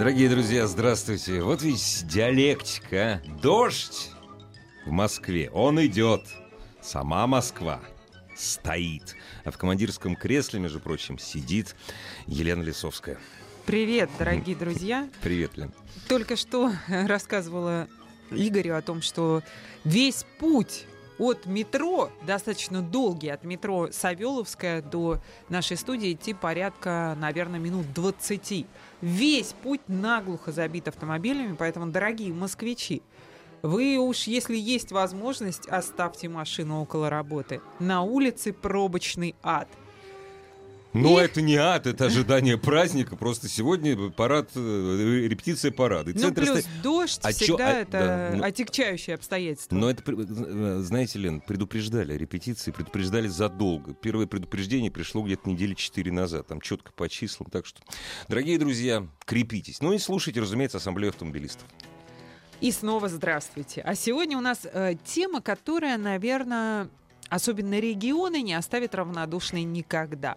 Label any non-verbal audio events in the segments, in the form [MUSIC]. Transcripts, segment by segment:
Дорогие друзья, здравствуйте. Вот ведь диалектика. Дождь в Москве. Он идет. Сама Москва стоит. А в командирском кресле, между прочим, сидит Елена Лисовская. Привет, дорогие друзья. [LAUGHS] Привет, Лен. Только что рассказывала Игорю о том, что весь путь от метро, достаточно долгий, от метро Савеловская до нашей студии идти порядка, наверное, минут 20. Весь путь наглухо забит автомобилями, поэтому, дорогие москвичи, вы уж, если есть возможность, оставьте машину около работы. На улице пробочный ад. Но И- это не ад, это ожидание праздника. Просто сегодня парад, э, репетиция парада. И Ну, центр плюс ста- дождь А чё- всегда а, это да, ну- отягчающее обстоятельство. Но это, э, знаете, Лен, предупреждали, репетиции предупреждали задолго. Первое предупреждение пришло где-то недели четыре назад, там четко по числам. Так что, дорогие друзья, крепитесь. Ну и слушайте, разумеется, Ассамблею автомобилистов. И снова здравствуйте. А сегодня у нас э, тема, которая, наверное, особенно регионы не оставит равнодушной никогда.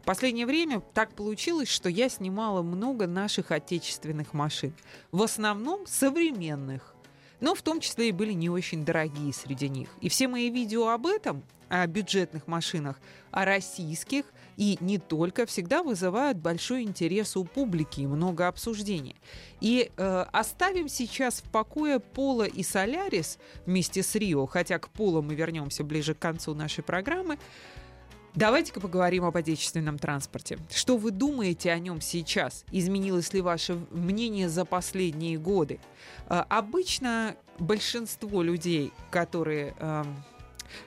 В последнее время так получилось, что я снимала много наших отечественных машин. В основном современных. Но в том числе и были не очень дорогие среди них. И все мои видео об этом, о бюджетных машинах, о российских и не только, всегда вызывают большой интерес у публики и много обсуждений. И э, оставим сейчас в покое Пола и Солярис вместе с Рио, хотя к Полу мы вернемся ближе к концу нашей программы. Давайте-ка поговорим об отечественном транспорте. Что вы думаете о нем сейчас? Изменилось ли ваше мнение за последние годы? Э, обычно большинство людей, которые эм,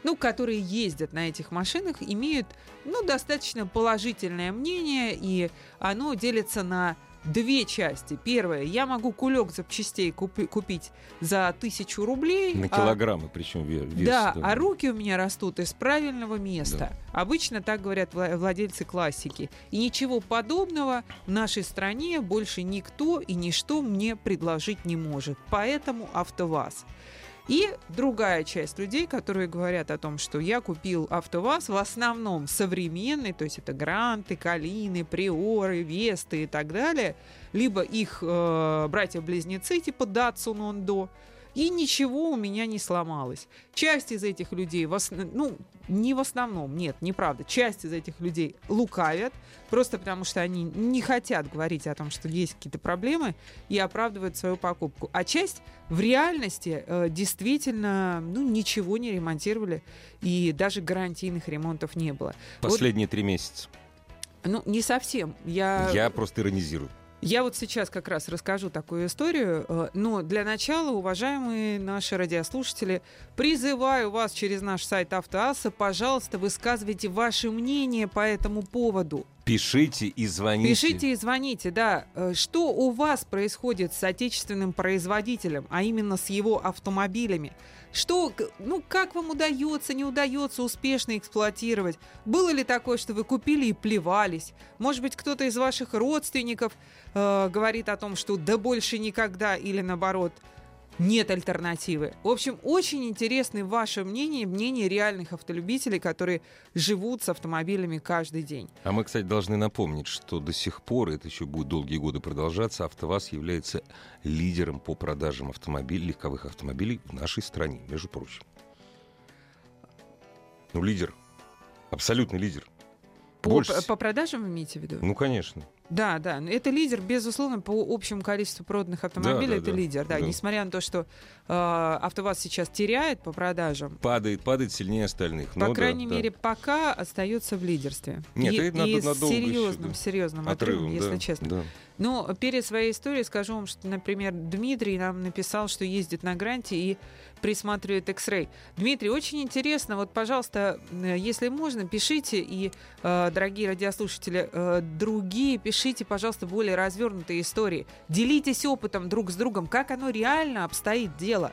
ну, которые ездят на этих машинах, имеют, ну, достаточно положительное мнение, и оно делится на две части. Первое, я могу кулек запчастей купи- купить за тысячу рублей. На а- килограммы, причем ве- вес. да, а руки у меня растут из правильного места. Да. Обычно так говорят вла- владельцы классики. И ничего подобного в нашей стране больше никто и ничто мне предложить не может. Поэтому АвтоВАЗ. И другая часть людей, которые говорят о том, что я купил АвтоВАЗ в основном современный, то есть это Гранты, Калины, Приоры, Весты и так далее, либо их э, братья-близнецы типа Datsun Ондо, и ничего у меня не сломалось. Часть из этих людей, ну, не в основном, нет, неправда, часть из этих людей лукавят, просто потому что они не хотят говорить о том, что есть какие-то проблемы, и оправдывают свою покупку. А часть в реальности э, действительно ну, ничего не ремонтировали, и даже гарантийных ремонтов не было. Последние три месяца. Ну, не совсем. Я... Я просто иронизирую. Я вот сейчас как раз расскажу такую историю, э, но для начала, уважаемые наши радиослушатели, призываю вас через наш сайт Автоасса, пожалуйста, высказывайте ваше мнение по этому поводу. Пишите и звоните. Пишите и звоните, да. Э, Что у вас происходит с отечественным производителем, а именно с его автомобилями? Что, ну, как вам удается, не удается успешно эксплуатировать? Было ли такое, что вы купили и плевались? Может быть, кто-то из ваших родственников э, говорит о том, что да больше никогда, или наоборот, нет альтернативы. В общем, очень интересно ваше мнение, мнение реальных автолюбителей, которые живут с автомобилями каждый день. А мы, кстати, должны напомнить, что до сих пор, это еще будет долгие годы продолжаться, АвтоВАЗ является лидером по продажам автомобилей, легковых автомобилей в нашей стране, между прочим. Ну, лидер. Абсолютный лидер. По, Больше- по продажам вы имеете в виду? Ну, конечно. Да, да. но Это лидер, безусловно, по общему количеству проданных автомобилей. да, это да, лидер, да. да. Несмотря на то, что э, АвтоВАЗ сейчас теряет по продажам, Падает, падает сильнее остальных. по Ну да, крайней да. мере, пока остается в лидерстве. Нет, и, это надо- и с надолго еще, серьезным, да. серьезным отрывом, Отрывом, если да, честно. да. Но перед своей историей скажу вам, что, например, Дмитрий нам написал, что ездит на гранте и присматривает X-Ray. Дмитрий, очень интересно. Вот, пожалуйста, э, если можно, пишите. И, э, дорогие радиослушатели, э, другие, пишите пишите, пожалуйста, более развернутые истории. Делитесь опытом друг с другом, как оно реально обстоит дело.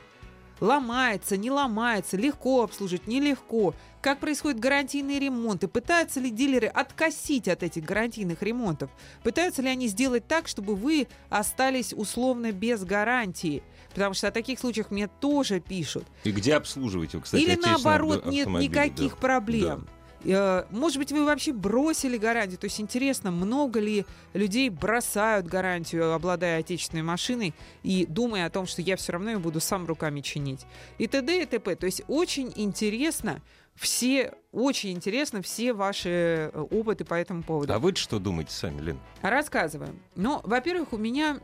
Ломается, не ломается, легко обслужить, нелегко. Как происходят гарантийные ремонты? Пытаются ли дилеры откосить от этих гарантийных ремонтов? Пытаются ли они сделать так, чтобы вы остались условно без гарантии? Потому что о таких случаях мне тоже пишут. И где обслуживаете, кстати, Или наоборот, нет никаких да. проблем. Э, Может быть, вы вообще бросили гарантию? То есть интересно, много ли людей бросают гарантию, обладая отечественной машиной, и думая о том, что я все равно ее буду сам руками чинить. И т.д. и т.п. То есть очень интересно все, очень интересно все ваши э, опыты по этому поводу. А вы что думаете сами, Лен? Рассказываем. Ну, во-первых, у меня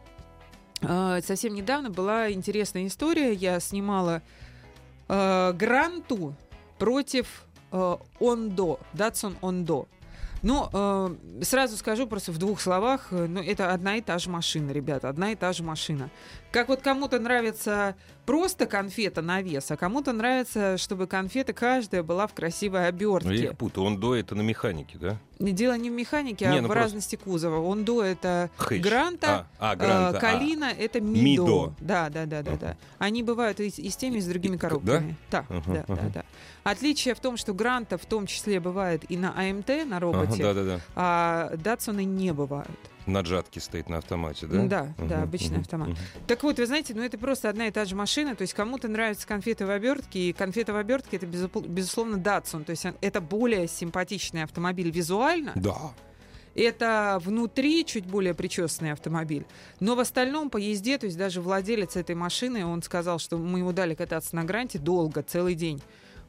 э, совсем недавно была интересная история. Я снимала э, гранту против э, Ондо, Datsun Ондо. Ну, э, сразу скажу просто в двух словах, э, ну, это одна и та же машина, ребята, одна и та же машина. Как вот кому-то нравится просто конфета на вес, а кому-то нравится, чтобы конфета каждая была в красивой Ну, я обертке. путаю. Он до это на механике, да? Дело не в механике, Не, а ну в просто- разности кузова. Ондо это Хэч. Гранта, А, а, Гранта, э, а. Калина это Мидо. Мидо. Да, да, да, да, да. Они бывают и, с- и с теми, и с другими коробками. Да, да, да, ага. да. Отличие в том, что Гранта в том числе бывает и на АМТ, на роботе, да-да-да. а Датсоны не бывают. На джатке стоит на автомате, да? Да, да, Мгм, обычный мгм, автомат. мгм. Так вот, вы знаете, ну это просто одна и та же машина. То есть кому-то нравятся конфеты в обертке, и конфеты в обертке это безусловно Datsun. То есть это более симпатичный автомобиль визуально. Да. Это внутри чуть более причесанный автомобиль. Но в остальном по езде, то есть даже владелец этой машины, он сказал, что мы ему дали кататься на гранте долго, целый день.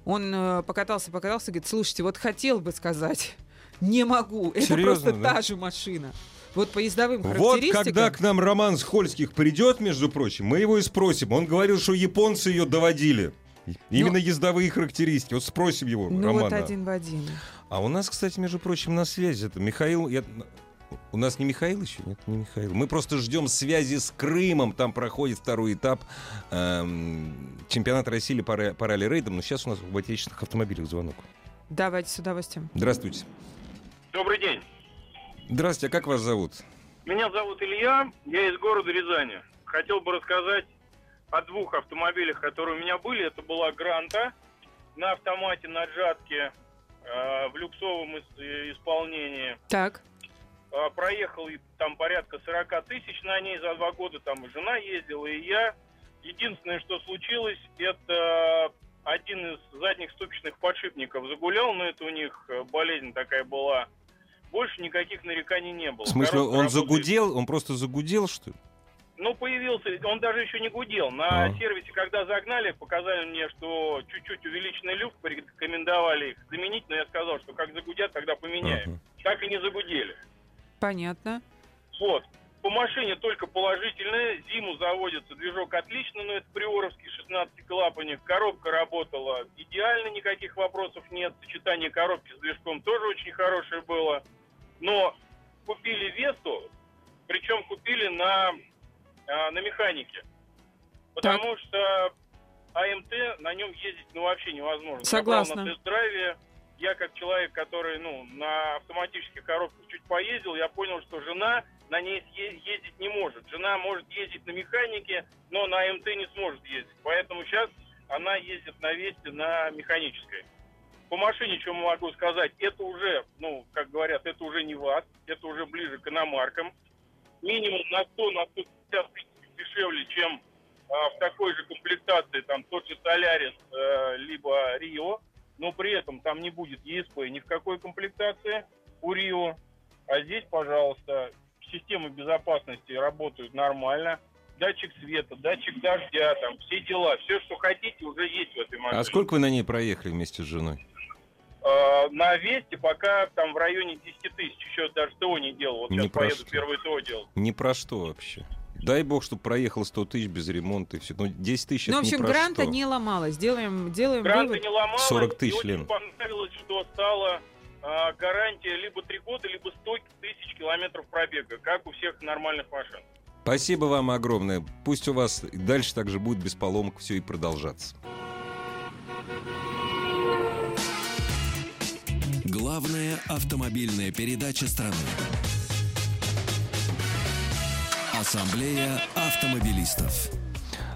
Он э, покатался, покатался, говорит, слушайте, вот хотел бы сказать, не могу. Это Серьезно, просто да? та же машина. Вот по ездовым Вот характеристикам... когда к нам Роман Скользких придет, между прочим, мы его и спросим. Он говорил, что японцы ее доводили. Именно ездовые характеристики. Вот спросим его, Ну вот Романа. один в один. А у нас, кстати, между прочим, на связи это Михаил. я- У нас не Михаил еще? Нет, не Михаил. Мы просто ждем связи с Крымом. Там проходит второй этап эм, чемпионата России по, по ралли-рейдам. Но сейчас у нас в отечественных автомобилях звонок. Давайте с удовольствием. Здравствуйте. Добрый день. Здравствуйте, а как вас зовут? Меня зовут Илья, я из города Рязани. Хотел бы рассказать о двух автомобилях, которые у меня были. Это была Гранта на автомате, на джатке, э, в люксовом ис- исполнении. Так, Э, проехал там порядка 40 тысяч на ней за два года. Там и жена ездила, и я. Единственное, что случилось, это один из задних ступичных подшипников загулял, но это у них э, болезнь такая была. Больше никаких нареканий не было. В смысле, Коробка он работает. загудел? Он просто загудел, что ли? Ну, появился, он даже еще не гудел. На А. сервисе, когда загнали, показали мне, что чуть-чуть увеличенный люфт, порекомендовали их заменить, но я сказал, что как загудят, тогда поменяем. Ага. Так и не загудели. понятно. Вот. По машине только положительное. Зиму заводится движок отлично, но это приоровский 16 клапанник. Коробка работала идеально, никаких вопросов нет. Сочетание коробки с движком тоже очень хорошее было. Но купили Весту, причем купили на, а, на механике. Потому что АМТ на нем ездить ну, вообще невозможно. Согласна. Забрал на тест-драйве. Я как человек, который ну, на автоматических коробках чуть поездил, я понял, что жена на ней ездить не может. Жена может ездить на механике, но на АМТ не сможет ездить. Поэтому сейчас она ездит на Весте на механической. По машине, что могу сказать, это уже, ну, как говорят, это уже не ВАЗ, это уже ближе к иномаркам. Минимум на 100, на 150 тысяч дешевле, чем а, в такой же комплектации, там, тот же Солярис, э, либо Рио. Но при этом там не будет ЕСП ни в какой комплектации у Рио. А здесь, пожалуйста, системы безопасности работают нормально. Датчик света, датчик дождя, там, все дела. Все, что хотите, уже есть в этой машине. А сколько вы на ней проехали вместе с женой? Э, на Весте пока там в районе 10 тысяч. Еще даже ТО не делал. Вот Не сейчас поеду просто. первый ТО делал. Ни про что вообще. Дай бог, чтобы проехал 100 тысяч без ремонта и все. Ну, 10 тысяч Ну, в общем, гранта что. не ломалась. Делаем, делаем Гранта вывод. не ломалась. 40 тысяч, и очень Лен. понравилось, что стала а, гарантия либо 3 года, либо 100 тысяч километров пробега, как у всех нормальных машин. Спасибо вам огромное. Пусть у вас и дальше также будет без поломок все и продолжаться. Главная автомобильная передача страны. Ассамблея автомобилистов.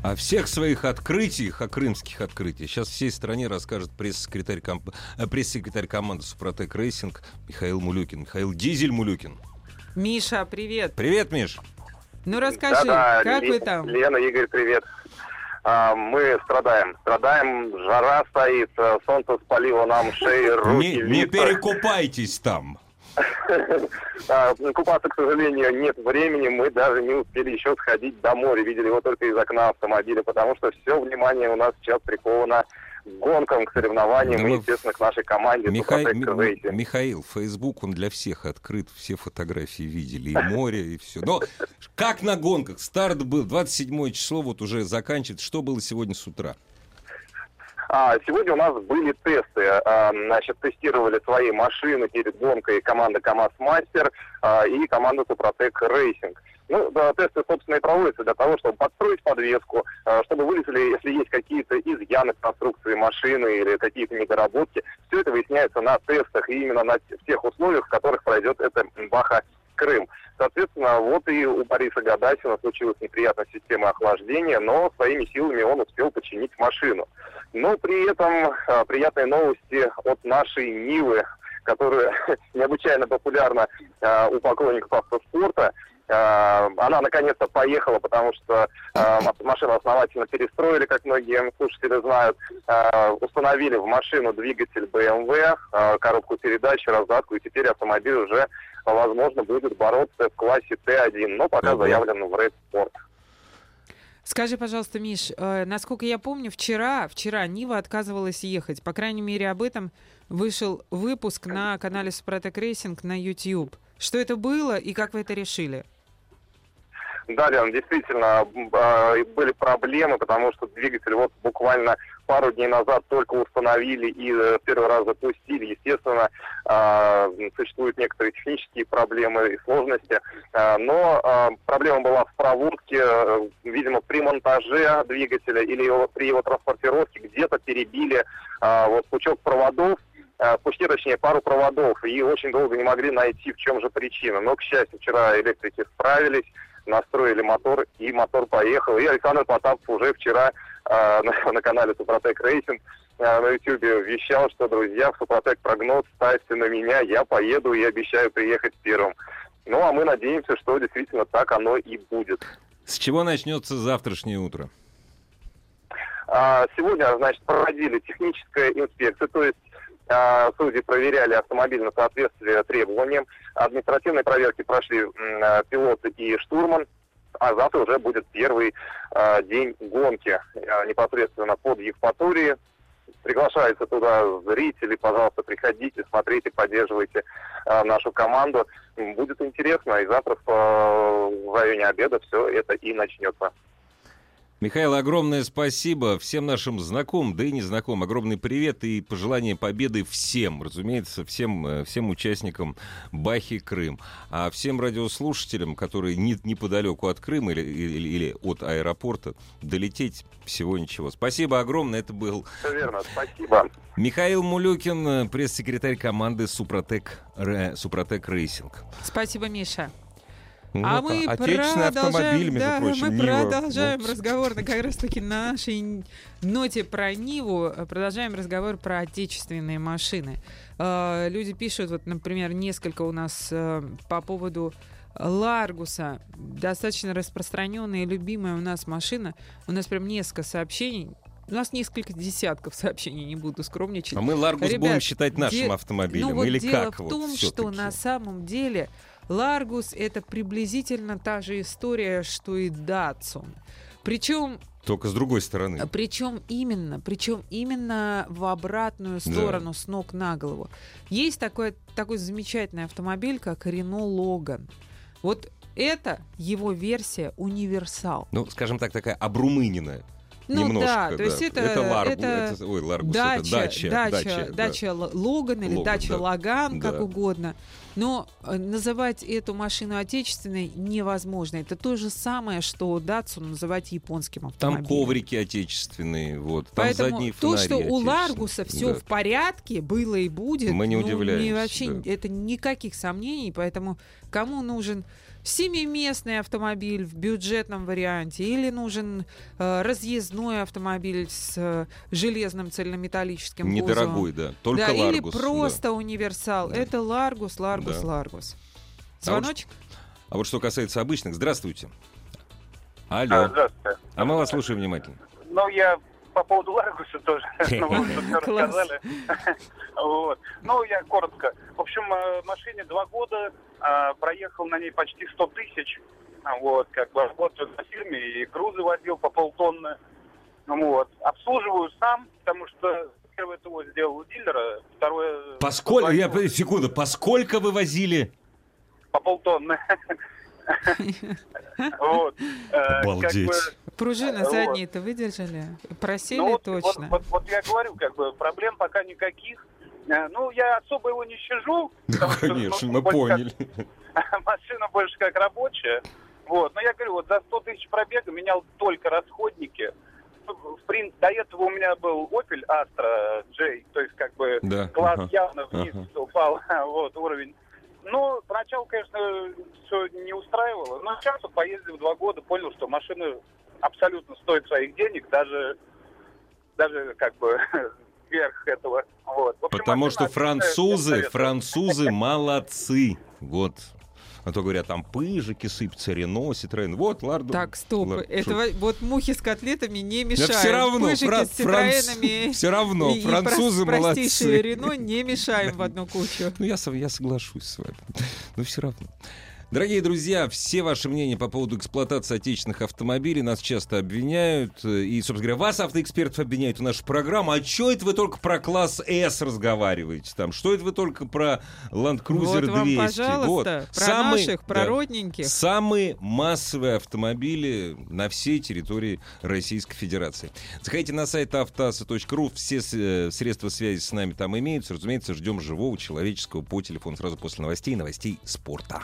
О всех своих открытиях, о крымских открытиях, сейчас всей стране расскажет пресс-секретарь, комп... э, пресс-секретарь команды «Супротек Рейсинг» Михаил Мулюкин. Михаил Дизель Мулюкин. Миша, привет. Привет, Миш. Ну расскажи, Да-да, как Ле- вы там? Лена, Игорь, привет. А, мы страдаем. Страдаем, жара стоит, э, солнце спалило нам шеи, руки, Не, не перекупайтесь там. [LAUGHS] А, Купаться, к сожалению, нет времени. Мы даже не успели еще сходить до моря. Видели его только из окна автомобиля, потому что все внимание у нас сейчас приковано гонкам, к соревнованиям Да и, мы- естественно, к нашей команде Миха- Ми-. Михаил, Фейсбук, он для всех открыт, все фотографии видели, и море, и все. Но как на гонках? Старт был, 27 число, вот уже заканчивается. Что было сегодня с утра? А, сегодня у нас были тесты. А, значит, тестировали свои машины перед гонкой команда КАМАЗ Мастер а, и команда Супротек Рейсинг. Ну, да, тесты, собственно, и проводятся для того, чтобы подстроить подвеску, а, чтобы вылезли, если есть какие-то изъяны в конструкции машины или какие-то недоработки. Все это выясняется на тестах и именно на тех условиях, в которых пройдет эта Баха Крым. Соответственно, вот и у Бориса Гадасина случилась неприятная система охлаждения, но своими силами он успел починить машину. Но при этом а, приятные новости от нашей Нивы, которая [LAUGHS] необычайно популярна а, у поклонников автоспорта. А, она наконец-то поехала, потому что а, машину основательно перестроили, как многие слушатели знают. А, установили в машину двигатель BMW, коробку передач, раздатку, и теперь автомобиль уже, возможно, будет бороться в классе Т1, но пока заявлен в Red Sport. Скажи, пожалуйста, Миш, э, насколько я помню, вчера, вчера Нива отказывалась ехать. По крайней мере, об этом вышел выпуск на канале Супротек Рейсинг на YouTube. Что это было и как вы это решили? Да, Лен, действительно, а, были проблемы, потому что двигатель вот буквально пару дней назад только установили и э, первый раз запустили. Естественно, а, существуют некоторые технические проблемы и сложности, А, но а, проблема была в проводке, э, видимо, при монтаже двигателя или при его транспортировке где-то перебили вот пучок проводов, пучки, точнее, пару проводов, и очень долго не могли найти, в чем же причина. Но, к счастью, вчера электрики справились, настроили мотор, и мотор поехал. И Александр Потапов уже вчера э, [LAUGHS] на, на канале Супротек Рейсинг э, на YouTube вещал, что, друзья, в Супротек прогноз ставьте на меня, я поеду и обещаю приехать первым. Ну, а мы надеемся, что действительно так оно и будет. С чего начнется завтрашнее утро? А, Сегодня, значит, проводили техническая инспекция, то есть судьи проверяли автомобиль на соответствие требованиям. Административные проверки прошли а, пилоты и штурман. А завтра уже будет первый а, день гонки а, непосредственно под Евпаторией. Приглашаются туда зрители, пожалуйста, приходите, смотрите, поддерживайте а, нашу команду. Будет интересно, и завтра в, а, в районе обеда все это и начнется. Михаил, огромное спасибо всем нашим знакомым, да и незнакомым. Огромный привет и пожелание победы всем, разумеется, всем, э, всем участникам Бахи Крым. А всем радиослушателям, которые не, неподалеку от Крыма или, или, или от аэропорта, долететь всего ничего. Спасибо огромное. Это был Все верно, спасибо. Михаил Мулюкин, пресс-секретарь команды Супротек, Супротек Рейсинг. Спасибо, Миша. Ну, а мы отечественный автомобиль, между да, прочим, мы Нива. продолжаем Вот. разговор на как раз-таки нашей ноте про Ниву. э, Продолжаем разговор про отечественные машины. Э, Люди пишут, вот, например, несколько у нас э, по поводу Ларгуса. Достаточно распространенная и любимая у нас машина. У нас прям несколько сообщений. У нас несколько десятков сообщений, не буду скромничать. А мы Ларгус Ребят, будем считать нашим де- автомобилем Ну вот или дело как? в вот том, что на самом деле Ларгус это приблизительно та же история, что и Датсун. Причем, Только с другой стороны. причем именно, причем именно в обратную сторону с ног на голову. Есть такой, такой замечательный автомобиль, как Рено Логан. Вот это его версия универсал. Ну, скажем так, такая обрумыненная. Ну Немножко, да, то есть это, это Ларгу, это это- ой, Ларгус, дача, это Dacia, Dacia, Dacia, да. Dacia Л- Логан или Логан, дача да. Лаган, как Да. угодно. Но э, называть эту машину отечественной невозможно. Это то же самое, что Датсу называть японским автомобилем. Там коврики отечественные, вот. Там Поэтому задние то, что у. Ларгуса все Да. в порядке, было и будет, Мы не ну, удивляемся, вообще да. это никаких сомнений. Поэтому кому нужен семиместный автомобиль в бюджетном варианте или нужен э, разъездной автомобиль с э, железным цельнометаллическим Недорогой, кузовом. да. Только да, или Ларгус. да. просто универсал. Да. Это Ларгус, Ларгус, Да. Ларгус. А вот Звоночек? А вот что касается обычных, здравствуйте. А, Алло. Здравствуйте. А мы вас слушаем внимательно. Ну, я по поводу Ларгуса тоже. [LAUGHS] Ну, вы Класс. рассказали. [LAUGHS] Вот. Ну, я коротко. В общем, э, машине два года, а, проехал на ней почти 100 тысяч. А, Вот, как бы работаю на фирме и грузы возил по полтонны. Вот. Обслуживаю сам, потому что первое ТО сделал у дилера, второе... Поскольку, я, секунду, поскольку вы возили? По полтонны. [LAUGHS] Вот. Э, как Обалдеть. бы, Пружины Вот. задние-то выдержали? Просели Ну, вот, точно. Вот, вот- вот я говорю, как бы проблем пока никаких. Э, Ну, я особо его не потому что, ну, Конечно, мы больше поняли. как- [LAUGHS] машина больше как рабочая. Вот. Но я говорю, вот за 100 тысяч пробега менял только расходники. В принципе, до этого у меня был Opel Astra J, то есть как бы Да. класс ага. явно вниз Ага. упал, [LAUGHS] вот, уровень. Ну, поначалу, конечно, все не устраивало, но сейчас, вот, поездив два года, понял, что машина абсолютно стоит своих денег, даже, даже как бы [LAUGHS] вверх этого. Вот. В общем, Потому что французы, французы молодцы. Вот. А то говорят, там пыжики сыпятся, Рено, Ситроен. Вот, Ларду. Так, стоп. Лар- Это шо? во- вот мухи с котлетами не мешают. все равно, Пыжики фра- с Ситроенами [LAUGHS] все равно, и- и французы прос- простейшие молодцы. Рено не мешаем в одну кучу. [LAUGHS] Ну, я, я соглашусь с вами. Но все равно. Дорогие друзья, все ваши мнения по поводу эксплуатации отечественных автомобилей нас часто обвиняют. э, И, собственно говоря, вас, автоэкспертов, обвиняют в нашу программу. А что это вы только про класс S разговариваете? Там, что это вы только про Land Cruiser вот вам, 200? пожалуйста, Вот. про Самый- наших, про да. родненьких. Самые массовые автомобили на всей территории Российской Федерации. Заходите на сайт автоаса.ру, все с- э, средства связи с нами там имеются. Разумеется, ждем живого человеческого по телефону сразу после новостей, новостей спорта.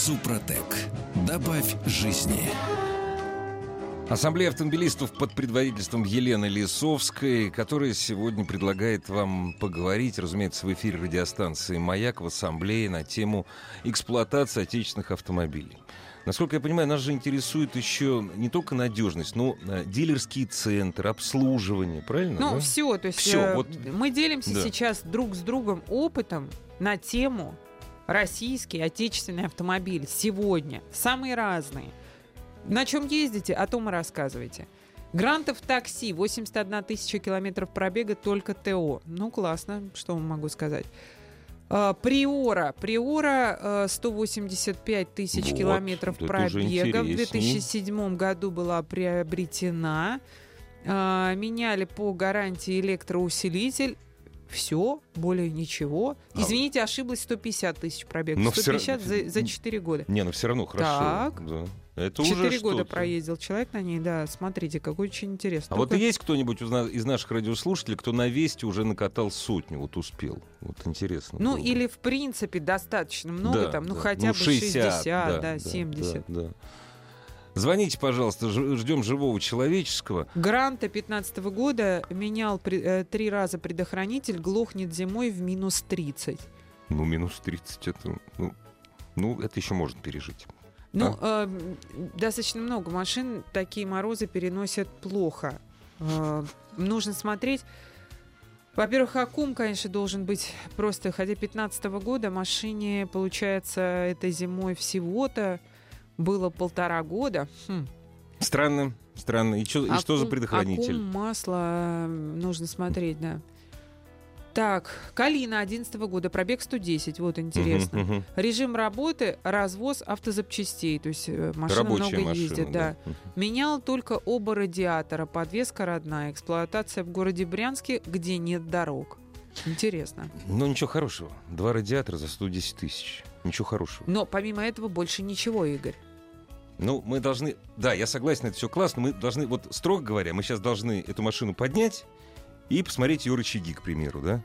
Супротек. Добавь жизни. Ассамблея автомобилистов под предводительством Елены Лисовской, которая сегодня предлагает вам поговорить, разумеется, в эфире радиостанции «Маяк» в ассамблее на тему эксплуатации отечественных автомобилей. Насколько я понимаю, нас же интересует еще не только надежность, но э, дилерские центры, обслуживание, правильно? Ну, да? все, то есть Всё, э, вот. мы делимся Да. сейчас друг с другом опытом на тему российский отечественный автомобиль сегодня. Самые разные. На чем ездите, о том и рассказывайте. Грантов такси, 81 тысяча километров пробега, только ТО. Ну, классно, что вам могу сказать. А, Приора. Приора э, 185 тысяч Вот, километров пробега. В интересней. 2007 году была приобретена. А, меняли по гарантии электроусилитель. Все, более ничего. А Извините, ошиблась 150 тысяч пробега. Но всё 150 равно- за, за 4 года. Не, ну все равно хорошо. Так. да. Это уже Четыре года проездил человек на ней, да. Смотрите, какой очень интересно. А вот Только- есть кто-нибудь из, на- из наших радиослушателей, кто на Весте уже накатал сотню, вот успел? Вот интересно. Ну, было бы. или в принципе достаточно много, Да, там, ну да. хотя Ну, бы 60, да, да, 70. да, да. Звоните, пожалуйста, ждем живого человеческого. Гранта 15 года менял при- э, три раза предохранитель, глохнет зимой в минус 30. Ну, минус 30 это... Ну, ну, это еще можно пережить. Ну, э, м, достаточно много машин такие морозы переносят плохо. Э, нужно смотреть. Во-первых, аккум, конечно, должен быть просто, хотя 15 года машине, получается, этой зимой всего-то было полтора года. Хм. Странно, странно. И, чё- и что за Аккум- предохранитель? Аккум, масло, э, нужно смотреть, да. Так, Калина 11 года, пробег 110, вот интересно. Мгм. Режим работы, развоз автозапчастей, то есть э, машина Рабочая много машина, ездит, да. Мгм. Менял только оба радиатора, подвеска родная, эксплуатация в городе Брянске, где нет дорог. Интересно. Ну, ничего хорошего. Два радиатора за 110 тысяч. Ничего хорошего. Но помимо этого больше ничего, Игорь. Ну, мы должны... Да, я согласен, это все классно. Мы должны, вот строго говоря, мы сейчас должны эту машину поднять и посмотреть ее рычаги, к примеру, да?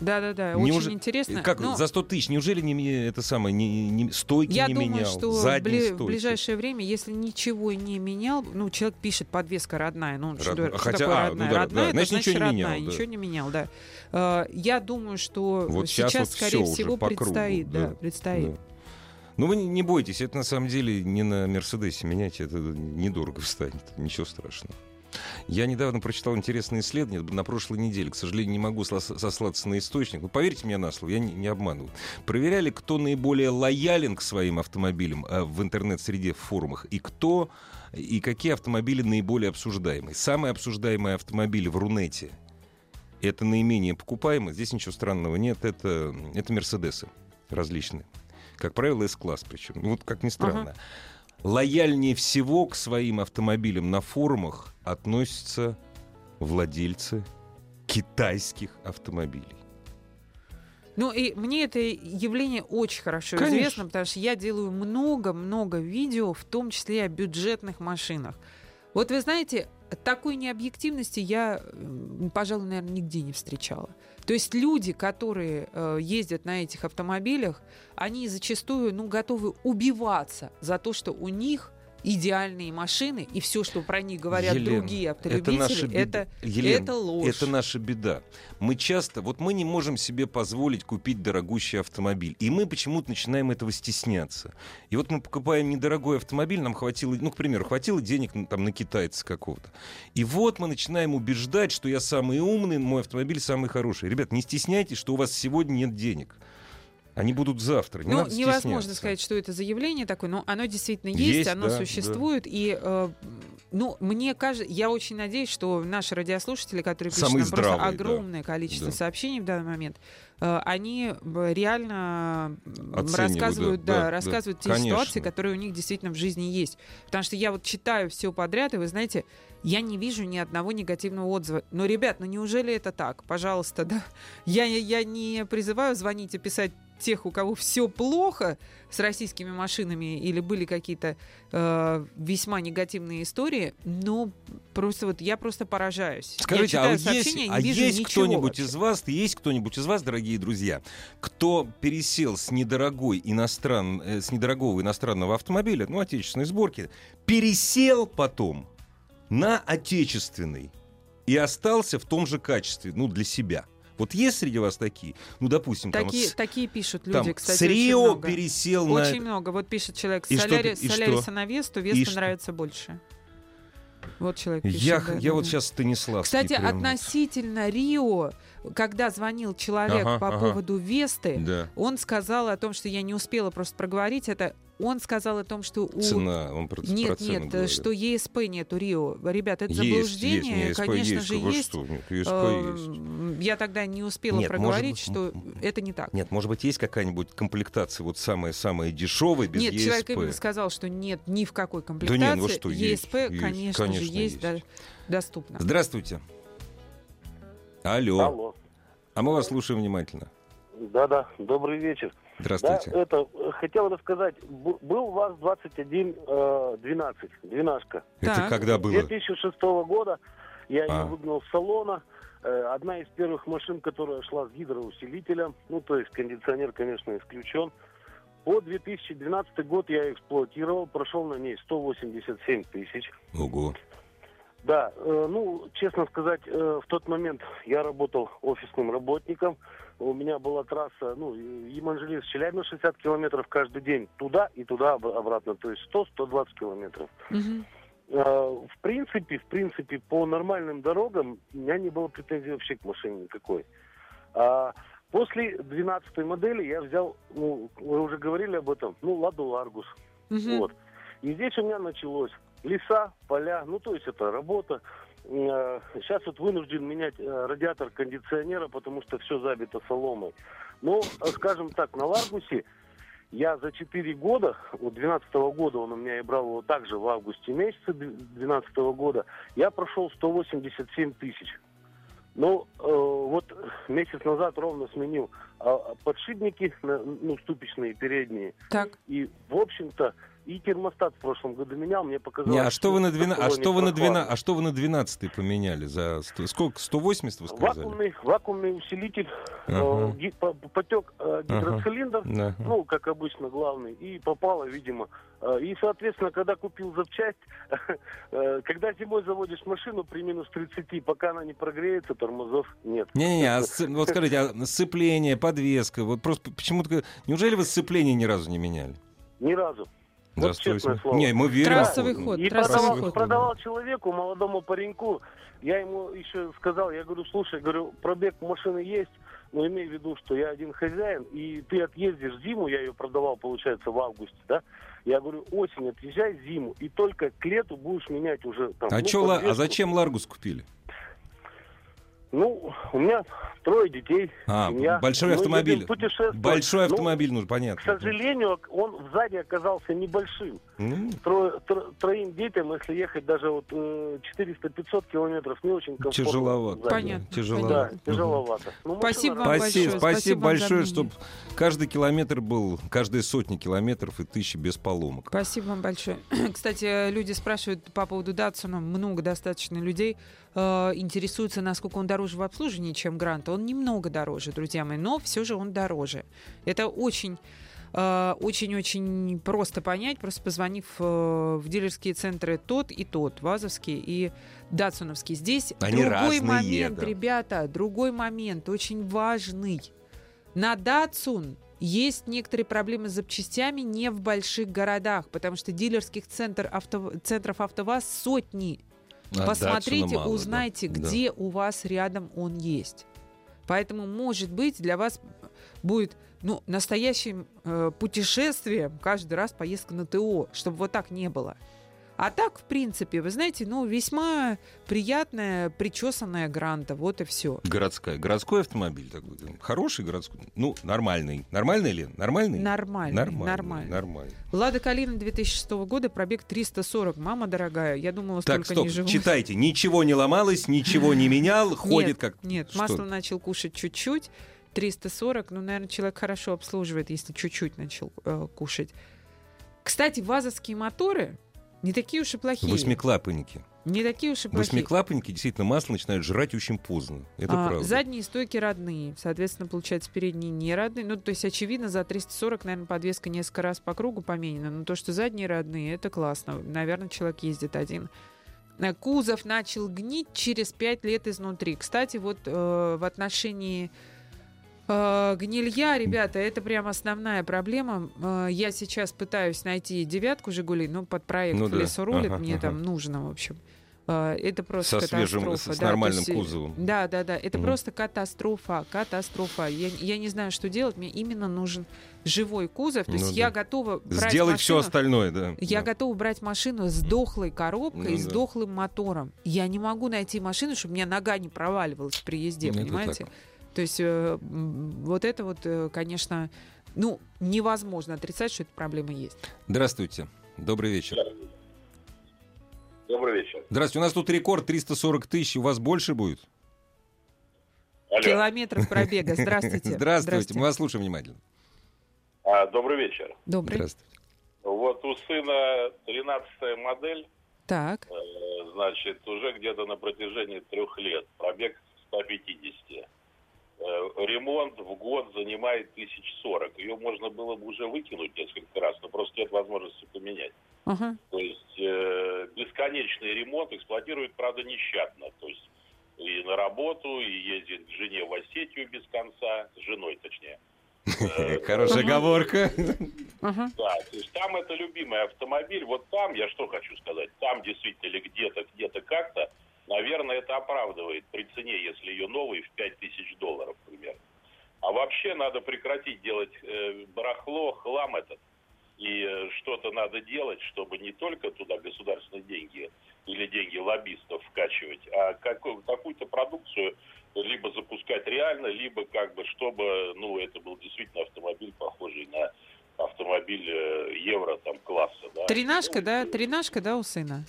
Да-да-да, Неужели- очень интересно. Как Но за 100 тысяч? Неужели не, это самое, не, не- стойки я не думаю, менял? что в, задние бли- в стойки? ближайшее время, если ничего не менял, ну, человек пишет, подвеска родная. Ну, что, Родная. что Хотя, такое а, ну родная? да, родная, да, это значит, значит, ничего не родная, менял, да. ничего не менял, да. Э, я думаю, что Вот сейчас сейчас, вот скорее всё уже всего, предстоит, да, да, предстоит. Да. Ну, вы не, бойтесь, это на самом деле не на Мерседесе меняйте, это недорого встанет, ничего страшного. Я недавно прочитал интересное исследование на прошлой неделе. К сожалению, не могу сослаться на источник. Но поверьте мне на слово, я не, не обманываю. Проверяли, кто наиболее лоялен к своим автомобилям э, в интернет-среде, в форумах, и кто и какие автомобили наиболее обсуждаемые. Самые обсуждаемые автомобили в Рунете это наименее покупаемые. Здесь ничего странного нет. Это, это Мерседесы различные. Как правило, S-класс причем. Ну, Вот как ни странно. Лояльнее всего к своим автомобилям на форумах относятся владельцы китайских автомобилей. Ну и мне это явление очень хорошо Конечно. известно, потому что я делаю много-много видео, в том числе о бюджетных машинах. Вот вы знаете, такой необъективности я, пожалуй, наверное, нигде не встречала. То есть люди, которые э, ездят на этих автомобилях, они зачастую ну, готовы убиваться за то, что у них идеальные машины, и все, что про них говорят Елена, другие это автолюбители, наша беда. это, Елена, это ложь. Это наша беда. Мы часто, вот мы не можем себе позволить купить дорогущий автомобиль. И мы почему-то начинаем этого стесняться. И вот мы покупаем недорогой автомобиль, нам хватило, ну, к примеру, хватило денег там, на китайца какого-то. И вот мы начинаем убеждать, что я самый умный, мой автомобиль самый хороший. Ребят, не стесняйтесь, что у вас сегодня нет денег. Они будут завтра. Не ну, невозможно сказать, что это за явление такое, но оно действительно есть, Есть, оно да, существует. И, э, ну, мне кажется, я очень надеюсь, что наши радиослушатели, которые пишут Самые нам просто здравые, да. огромное количество Да. сообщений в данный момент, э, они э, реально Оценивают, рассказывают, да, да, да, рассказывают те конечно. ситуации, которые у них действительно в жизни есть. Потому что я вот читаю все подряд, и вы знаете, я не вижу ни одного негативного отзыва. Но, ребят, ну неужели это так? Пожалуйста, да. Я, я не призываю звонить и писать тех, у кого все плохо с российскими машинами или были какие-то э, весьма негативные истории, но просто вот я просто поражаюсь. я Скажите, читаю а, есть, а есть кто-нибудь из вас, есть кто-нибудь из вас, дорогие друзья, кто пересел с недорогой иностран, э, с недорогого иностранного автомобиля, ну, отечественной сборки, пересел потом на отечественный и остался в том же качестве, ну, для себя? Вот есть среди вас такие? Ну, допустим, Такие, там, такие пишут там люди, кстати, с очень Рио много. пересел на... Очень много. Вот пишет человек, И что Соляри, ты- и Соляриса что? на Весту, И Веста что? нравится больше. Вот человек пишет. Я, да, я да, вот сейчас Станиславский. Кстати, прям относительно Рио, когда звонил человек Ага, по ага. поводу Весты, Да. он сказал о том, что я не успела просто проговорить это. Он сказал о том, что у... Цена, он про, Нет, про цену нет, говорит. что ЕСП нету Рио. Ребят, это Есть, есть, заблуждение, не, ЕСП конечно есть, же, есть. что, нет, ЕСП Э, есть. Я тогда не успела Нет, проговорить, может что быть, м- это не так. Нет, может быть, есть какая-нибудь комплектация, вот самая-самая дешевая, без Нет, ESP? человек именно сказал, что нет ни в какой Да комплектации. не, ну что, есть, ЕСП, есть, конечно, конечно, же, есть, есть. да, доступно. Здравствуйте. Алло. Алло. А мы вас слушаем внимательно. Да-да, добрый вечер. Здравствуйте. Да, это, э, хотел рассказать, был у вас 21, э, 12, двенашка. Это Так. когда было? 2006 года я А. ее выгнал с салона. Э, Одна из первых машин, которая шла с гидроусилителем, ну, то есть кондиционер, конечно, исключен. По 2012 год я эксплуатировал, прошел на ней 187 тысяч. Ого. Да, э, ну, честно сказать, э, в тот момент я работал офисным работником. У меня была трасса, ну, Еманжелис, Челябинск, 60 километров каждый день. Туда и туда об- обратно. То есть 100-120 километров. Мгм. Э, В принципе, в принципе, по нормальным дорогам у меня не было претензий вообще к машине никакой. А после 12 модели я взял, ну, вы уже говорили об этом, ну, Ладу Ларгус. Мгм. Вот. И здесь у меня началось леса, поля, ну, то есть это работа. э, сейчас вот вынужден менять э, радиатор кондиционера, потому что все забито соломой. Но, э, скажем так, на Ларгусе я за 4 года, вот 12 года он у меня, я брал его также в августе месяце 12 года, я прошел 187 тысяч. Ну, э, вот месяц назад ровно сменил э, подшипники, ну, ступичные передние. Так. И, в общем-то, и термостат в прошлом году менял, мне показалось... Не, а что вы на 12, а такого что вы на не 12, прохладно. а что вы на 12 поменяли за сколько? 180 вы сказали? Вакуумный, вакуумный усилитель, э, Ага. по- потек э, гидроцилиндр, Да. ну, как обычно, главный, и попало, видимо. Э, И, соответственно, когда купил запчасть, [LAUGHS] э, когда зимой заводишь машину при минус 30, пока она не прогреется, тормозов нет. Не-не-не, а [LAUGHS] сцы- вот скажите, а сцепление, подвеска, вот просто почему-то... Неужели вы сцепление ни разу не меняли? Ни разу. Вот честное слово. Не, мы верим. Трассовый ход. И трассовый продавал, ход. продавал человеку, молодому пареньку, я ему еще сказал, я говорю, слушай, говорю, пробег машины есть, но имей в виду, что я один хозяин, и ты отъездишь зиму, я ее продавал, получается, в августе, да? Я говорю, осень отъезжай зиму, и только к лету будешь менять уже там. А, ну, чё, ла- а зачем Ларгус купили? Ну, у меня трое детей, А, семья. большой Мы автомобиль. Большой Ну, автомобиль нужен, К понятно. сожалению, он сзади оказался небольшим. Тро- тро- троим детям, если ехать даже вот э, 400-500 километров, не очень комфортно. Тяжеловато. Понятно. Да, Тяжеловато. тяжеловато. Ну, Спасибо вам большое. спасибо Спасибо большое, чтобы каждый километр был, каждая сотня километров и тысячи без поломок. Спасибо вам большое. [CLEARS THROAT] Кстати, люди спрашивают по поводу Датсона. Много достаточно людей э, интересуются, насколько он дороже в обслуживании, чем Грант. Он немного дороже, друзья мои, но все же он дороже. Это очень э, очень-очень просто понять, просто позвонив э, в дилерские центры тот и тот, Вазовский и Датсуновский. Здесь Они другой разные, момент, да. ребята, другой момент, очень важный. На Датсун есть некоторые проблемы с запчастями не в больших городах, потому что дилерских центр авто- центров АвтоВАЗ сотни. А Посмотрите, мало, да. узнайте, Да. где у вас рядом он есть. Поэтому, может быть, для вас будет ну, настоящим э, путешествием каждый раз поездка на ТО, чтобы вот так не было. А так, в принципе, вы знаете, ну, весьма приятная, причесанная гранта, вот и все. Городская. Городской автомобиль такой. Хороший городской. Ну, нормальный. Нормальный ли? Нормальный? Нормально, Нормальный. нормально. Нормальный. Лада Калина 2006 года, пробег 340. Мама дорогая, я думала, Так, столько стоп, не живу. читайте. Ничего не ломалось, ничего не менял, [LAUGHS] ходит как... Нет, масло начал кушать чуть-чуть. 340, ну, наверное, человек хорошо обслуживает, если чуть-чуть начал э, кушать. Кстати, вазовские моторы не такие уж и плохие. Восьмиклапанники. Не такие уж и плохие. Восьмиклапанники действительно масло начинают жрать очень поздно. Это А, правда. Задние стойки родные, соответственно, получается, передние не родные. Ну, то есть, очевидно, за 340, наверное, подвеска несколько раз по кругу поменена. Но то, что задние родные, это классно. Наверное, человек ездит один. Э, Кузов начал гнить через 5 лет изнутри. Кстати, вот э, в отношении гнилья, ребята, это прям основная проблема. Э, я сейчас пытаюсь найти девятку «Жигули», ну, под проект Ну да. «Колесо рулит», Ага, мне ага. там нужно, в общем. Э, Это просто Со свежим, катастрофа. с да, то нормальным есть, э, кузовом. Да, да, да. Это Мгм. просто катастрофа, катастрофа. Я, я не знаю, что делать. Мне именно нужен живой кузов. То есть Ну я да. готова брать Сделать все машину- остальное, да. Я Да. готова брать машину с дохлой коробкой, Ну с да. дохлым мотором. Я не могу найти машину, чтобы у меня нога не проваливалась при езде, Ну, это понимаете? так. То есть э, вот это вот, э, конечно, ну, невозможно отрицать, что эта проблема есть. Здравствуйте. Добрый вечер. Добрый вечер. Здравствуйте. У нас тут рекорд 340 тысяч. У вас больше будет? Алло. Километров пробега. Здравствуйте. [LAUGHS] Здравствуйте. Мы вас слушаем внимательно. А, добрый вечер. Добрый. Здравствуйте. Вот у сына 13 модель, Так. э, значит, уже где-то на протяжении трех лет. Пробег 150. Э, ремонт в год занимает 1040. Ее можно было бы уже выкинуть несколько раз, но просто нет возможности поменять. Ага. То есть э, бесконечный ремонт эксплуатирует, правда, нещадно. То есть и на работу, и ездит к жене в Осетию без конца, с женой точнее. [LAUGHS] Э, Хорошая оговорка. Да, то есть там это любимый автомобиль. Вот там, я что хочу сказать, там действительно или где-то, где-то как-то, наверное, это оправдывает при цене, если ее новый в 5000 долларов, примерно. А вообще надо прекратить делать э, барахло, хлам этот. И э, что-то надо делать, чтобы не только туда государственные деньги или деньги лоббистов вкачивать, а какую- какую-то продукцию либо запускать реально, либо как бы, чтобы, ну, это был действительно автомобиль, похожий на автомобиль э, евро там класса, да. Тринашка, Ну, да? Тринашка, да, у сына?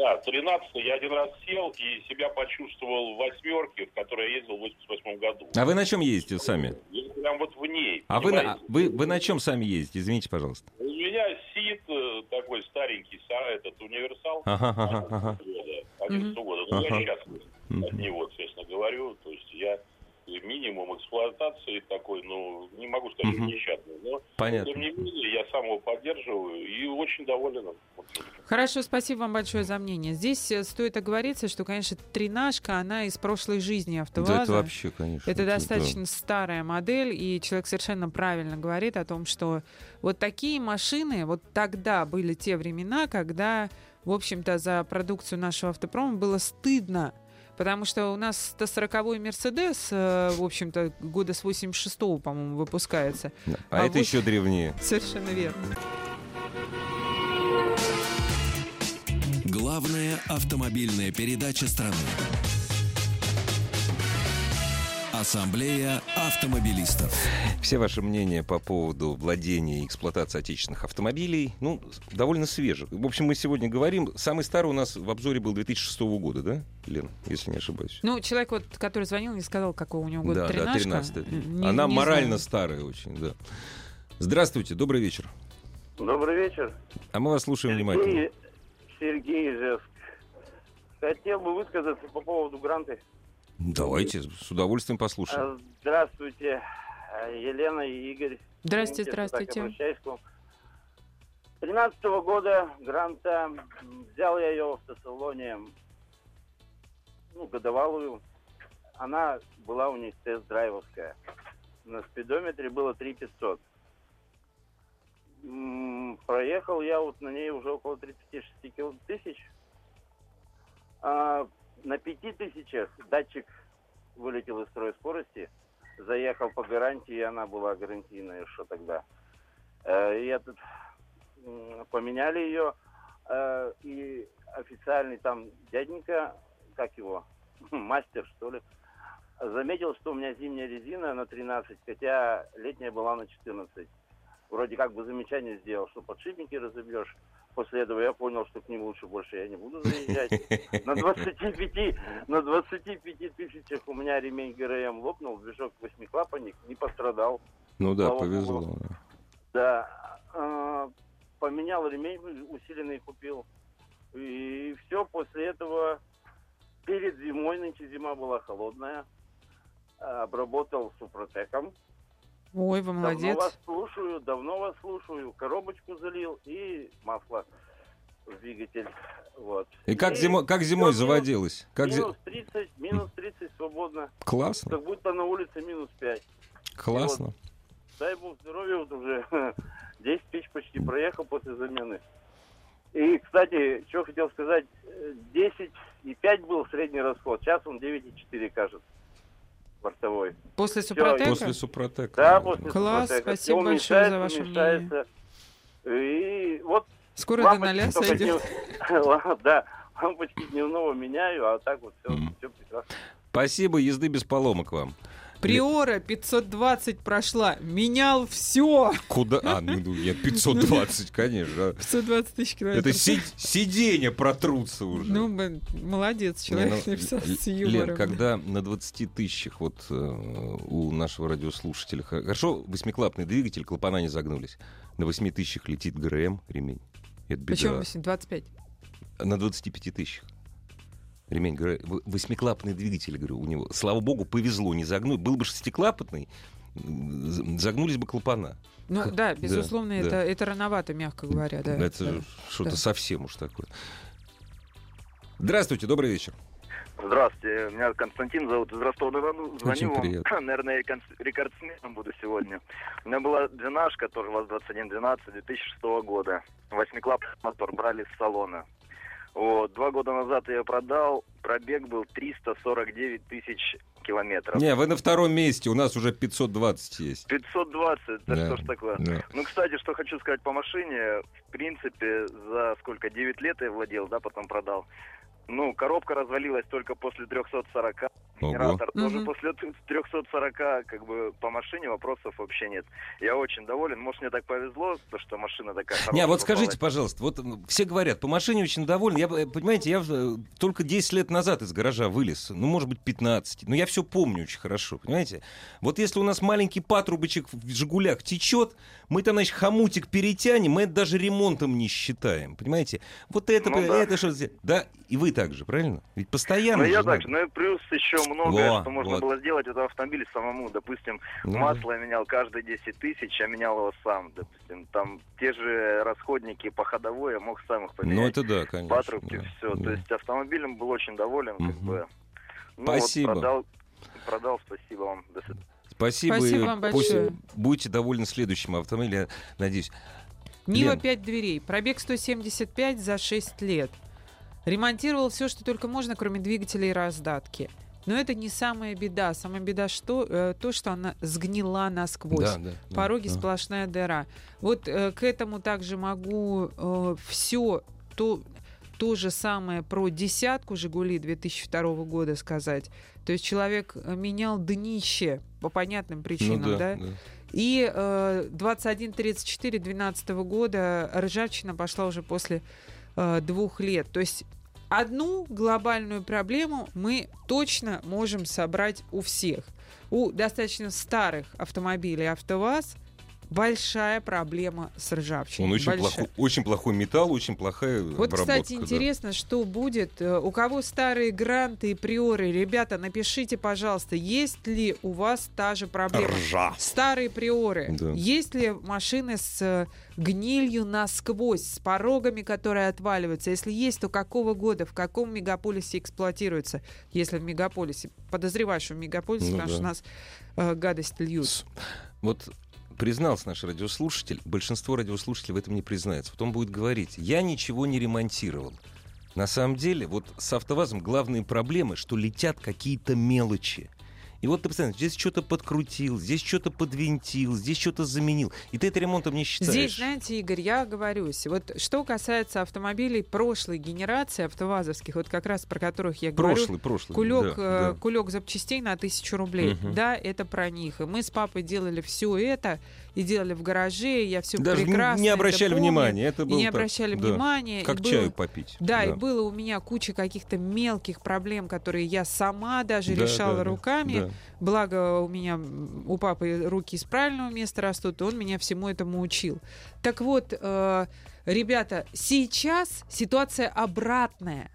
Да, 13 я один раз сел и себя почувствовал в восьмерке, в которой я ездил в 88 году. А вы на чем ездите сами? Я прям вот в ней. А вы на, вы, вы на чем сами ездите? Извините, пожалуйста. У меня сит э, такой старенький, этот универсал. Ага, ага, ага. 11 года. Ну, Ага. я счастлив от него, честно говорю. То есть я минимум эксплуатации такой, ну, не могу сказать, Мгм. несчастный, но Понятно. тем не менее я сам его поддерживаю и очень доволен. Хорошо, спасибо вам большое за мнение. Здесь э, стоит оговориться, что, конечно, тринашка, она из прошлой жизни АвтоВАЗа. Да это вообще, конечно. Это да. достаточно старая модель, и человек совершенно правильно говорит о том, что вот такие машины, вот тогда были те времена, когда, в общем-то, за продукцию нашего автопрома было стыдно. Потому что у нас 140-й Мерседес, э, в общем-то, года с 86-го, по-моему, выпускается. А А это вот- еще древнее. Совершенно верно. Главная автомобильная передача страны. Ассамблея автомобилистов. Все ваши мнения по поводу владения и эксплуатации отечественных автомобилей, ну, довольно свежи. В общем, мы сегодня говорим, самый старый у нас в обзоре был 2006 года, да, Лен, если не ошибаюсь? Ну, человек, вот, который звонил, не сказал, какого у него года да, да, тринашка. 13 Не- Она не морально знаю. старая очень, да. Здравствуйте, добрый вечер. Добрый вечер. А мы вас слушаем внимательно. Сергей, Сергей Ижевск. Хотел бы высказаться по поводу гранты. Давайте, с удовольствием послушаем. А, Здравствуйте, а, Елена и Игорь. Здрасте, Извините, здравствуйте. вам. 13 года гранта. Взял я ее в автосалоне, ну, годовалую. Она была у них тест-драйвовская. На спидометре было 3500. М, Проехал я вот на ней уже около 36 кил- тысяч. А, на пяти тысячах датчик вылетел из строя скорости, заехал по гарантии, и она была гарантийная, что тогда. Э, И этот, поменяли ее, э, и официальный там дяденька, как его, [LAUGHS] мастер, что ли, заметил, что у меня зимняя резина на 13, хотя летняя была на 14. Вроде как бы замечание сделал, что подшипники разобьешь. После этого я понял, что к ним лучше больше я не буду [LAUGHS] заезжать. На 25, на 25 тысячах у меня ремень ГРМ лопнул, движок восьмиклапанник, не пострадал. Ну да, слава повезло. богу. да. Э, поменял ремень, усиленный купил. И все, после этого, перед зимой, нынче зима была холодная, э, обработал супротеком. Ой, вы Давно молодец. вас слушаю, давно вас слушаю. Коробочку залил и масло в двигатель. Вот. И как, И зимо- как зимой всё, заводилось? Как Минус 30, минус 30 свободно. Классно, Как будто на улице минус 5. классно. Дай бог здоровья, вот уже [LAUGHS] 10 тысяч почти проехал после замены. И, кстати, что хотел сказать, э, 10 и 5 был средний расход, сейчас он 9,4 кажется, бортовой. После Супротека? После Супротека. Да, после Класс, Супротека. спасибо большое за ваше уменьшается. И вот Скоро ноля только сойдет. [LAUGHS] Да, лампочки дневного меняю, а так вот все прекрасно. Спасибо, езды без поломок вам. Приора 520 прошла. Менял все. Куда? А, ну, ну, я 520, конечно. 520 тысяч километров. Это си- сиденья протрутся уже. Ну, молодец, Не, человек ну, написал с Лен, юмором. когда на 20 тысячах вот э, у нашего радиослушателя... хо- Хорошо, восьмиклапный двигатель, клапана не загнулись. На 8 тысячах летит ГРМ, ремень. Это беда. Причем 25. На 25 тысячах. Ремень, ГРМ. В- Восьмиклапный двигатель, говорю, у него. Слава богу, повезло, не загнул. Был бы з- загнулись бы клапана. Ну да, да, безусловно, да. Это, это рановато, мягко говоря, да. Это да. что-то да. совсем уж такое. Здравствуйте, добрый вечер. Здравствуйте, меня Константин зовут, из Ростова-на-Дону. Звоню Очень вам. [CLEARS THROAT] Наверное, рекордсменом буду сегодня. У меня была двенашка, тоже ВАЗ-2112 2006 года. Восьмиклапный мотор брали с салона. Вот. Два года назад я продал, пробег был 349 тысяч километров. Не, вы на втором месте, у нас уже 520 есть. 520, это Да, что ж такое? да. Ну, кстати, что хочу сказать по машине, в принципе, за сколько, 9 лет я владел, да, потом продал. Ну, коробка развалилась только после 340. Ого. Генератор тоже Мгм. после 340, как бы по машине вопросов вообще нет. Я очень доволен. Может, мне так повезло, то, что машина такая хорошая. Не, а вот скажите, попалась. пожалуйста, вот все говорят, по машине очень довольны. Я, э, понимаете, я э, только 10 лет назад из гаража вылез, ну, может быть, 15. Но я все помню очень хорошо, понимаете? Вот если у нас маленький патрубочек в «Жигулях» течет, мы там, значит, хомутик перетянем, мы это даже ремонтом не считаем, понимаете? Вот это, Ну э, да. это что... Да, и вы также, правильно? Ведь постоянно Ну, я так же. Ну, и плюс еще многое, Во, что можно вот. было сделать в этом автомобиле самому. Допустим, Ну масло я менял каждые 10 тысяч, а менял его сам. Допустим, там те же расходники по ходовой я мог сам их поменять. Ну, это да, конечно. Патрубки, да, все. да. То есть автомобилем был очень доволен, как Мгм. бы. Ну, Спасибо. Вот продал, продал, спасибо вам. До свидания. Спасибо. Спасибо вам пусть большое. Будете довольны следующим автомобилем, я надеюсь. Нива Лен. 5 дверей. Пробег 175 за 6 лет. Ремонтировал все, что только можно, кроме двигателя и раздатки. Но это не самая беда. Самая беда что, э, то, что она сгнила насквозь. Да, да, да, Пороги да. сплошная дыра. Вот э, к этому также могу все то, то же самое про десятку «Жигули» 2002 года сказать. То есть человек э, менял днище по понятным Ну причинам, да, да? да. И э, 21.34 12 года ржавчина пошла уже после э, двух лет. То есть одну глобальную проблему мы точно можем собрать у всех. У достаточно старых автомобилей АвтоВАЗ большая проблема с ржавчиной. Он очень Большая. плохой, очень плохой металл, очень плохая Вот, кстати, да. интересно, что будет. Э, У кого старые гранты и приоры, ребята, напишите, пожалуйста, есть ли у вас та же проблема? Ржа. Старые приоры. Да. Есть ли машины с э, гнилью насквозь, с порогами, которые отваливаются? Если есть, то какого года, в каком мегаполисе эксплуатируется? Если в мегаполисе. Подозреваю, что в мегаполисе, Ну потому да. что у нас э, гадость льют. Вот признался наш радиослушатель, большинство радиослушателей в этом не признается. Потом будет говорить, я ничего не ремонтировал. На самом деле, вот с автовазом главные проблемы, что летят какие-то мелочи. И вот ты представляешь, здесь что-то подкрутил, здесь что-то подвинтил, здесь что-то заменил. И ты это ремонтом не считаешь. Здесь, знаете, Игорь, я оговорюсь. Вот что касается автомобилей прошлой генерации автовазовских, вот как раз про которых я говорю, Прошлый, прошлый. Кулек, да, э, да. кулек запчастей на тысячу рублей. Мгм. Да, это про них. И мы с папой делали все это и делали в гараже. Я все Даже прекрасно не это обращали помню. внимания. Это И было не так, обращали да. внимания. Как было- чаю попить. Да, и было у меня куча каких-то мелких проблем, которые я сама даже Да, решала да, да, руками. да. Благо у меня, у папы руки из правильного места растут, и он меня всему этому учил. Так вот, э, ребята, сейчас ситуация обратная.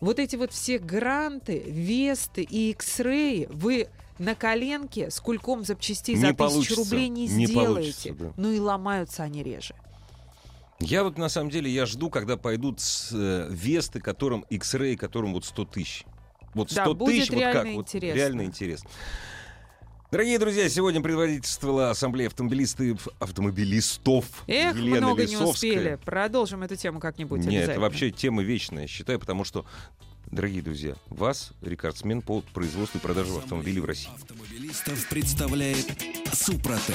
Вот эти вот все гранты, весты и X-Ray вы на коленке с кульком запчастей Не за тысячу получится, рублей не, не сделаете. да. Ну и ломаются они реже. Я вот на самом деле, я жду, когда пойдут с, э, Весты, которым X-Ray, которым вот 100 тысяч. Вот 100 Да, будет тысяч, вот как, реально вот интересно. реально интересно. Дорогие друзья, сегодня предводительствовала Ассамблея автомобилистов, автомобилистов Эх, Елена много не Лисовская. успели. Продолжим эту тему как-нибудь Нет, это вообще тема вечная, я считаю, потому что, дорогие друзья, вас рекордсмен по производству и продаже автомобилей в России. Автомобилистов представляет Супротек.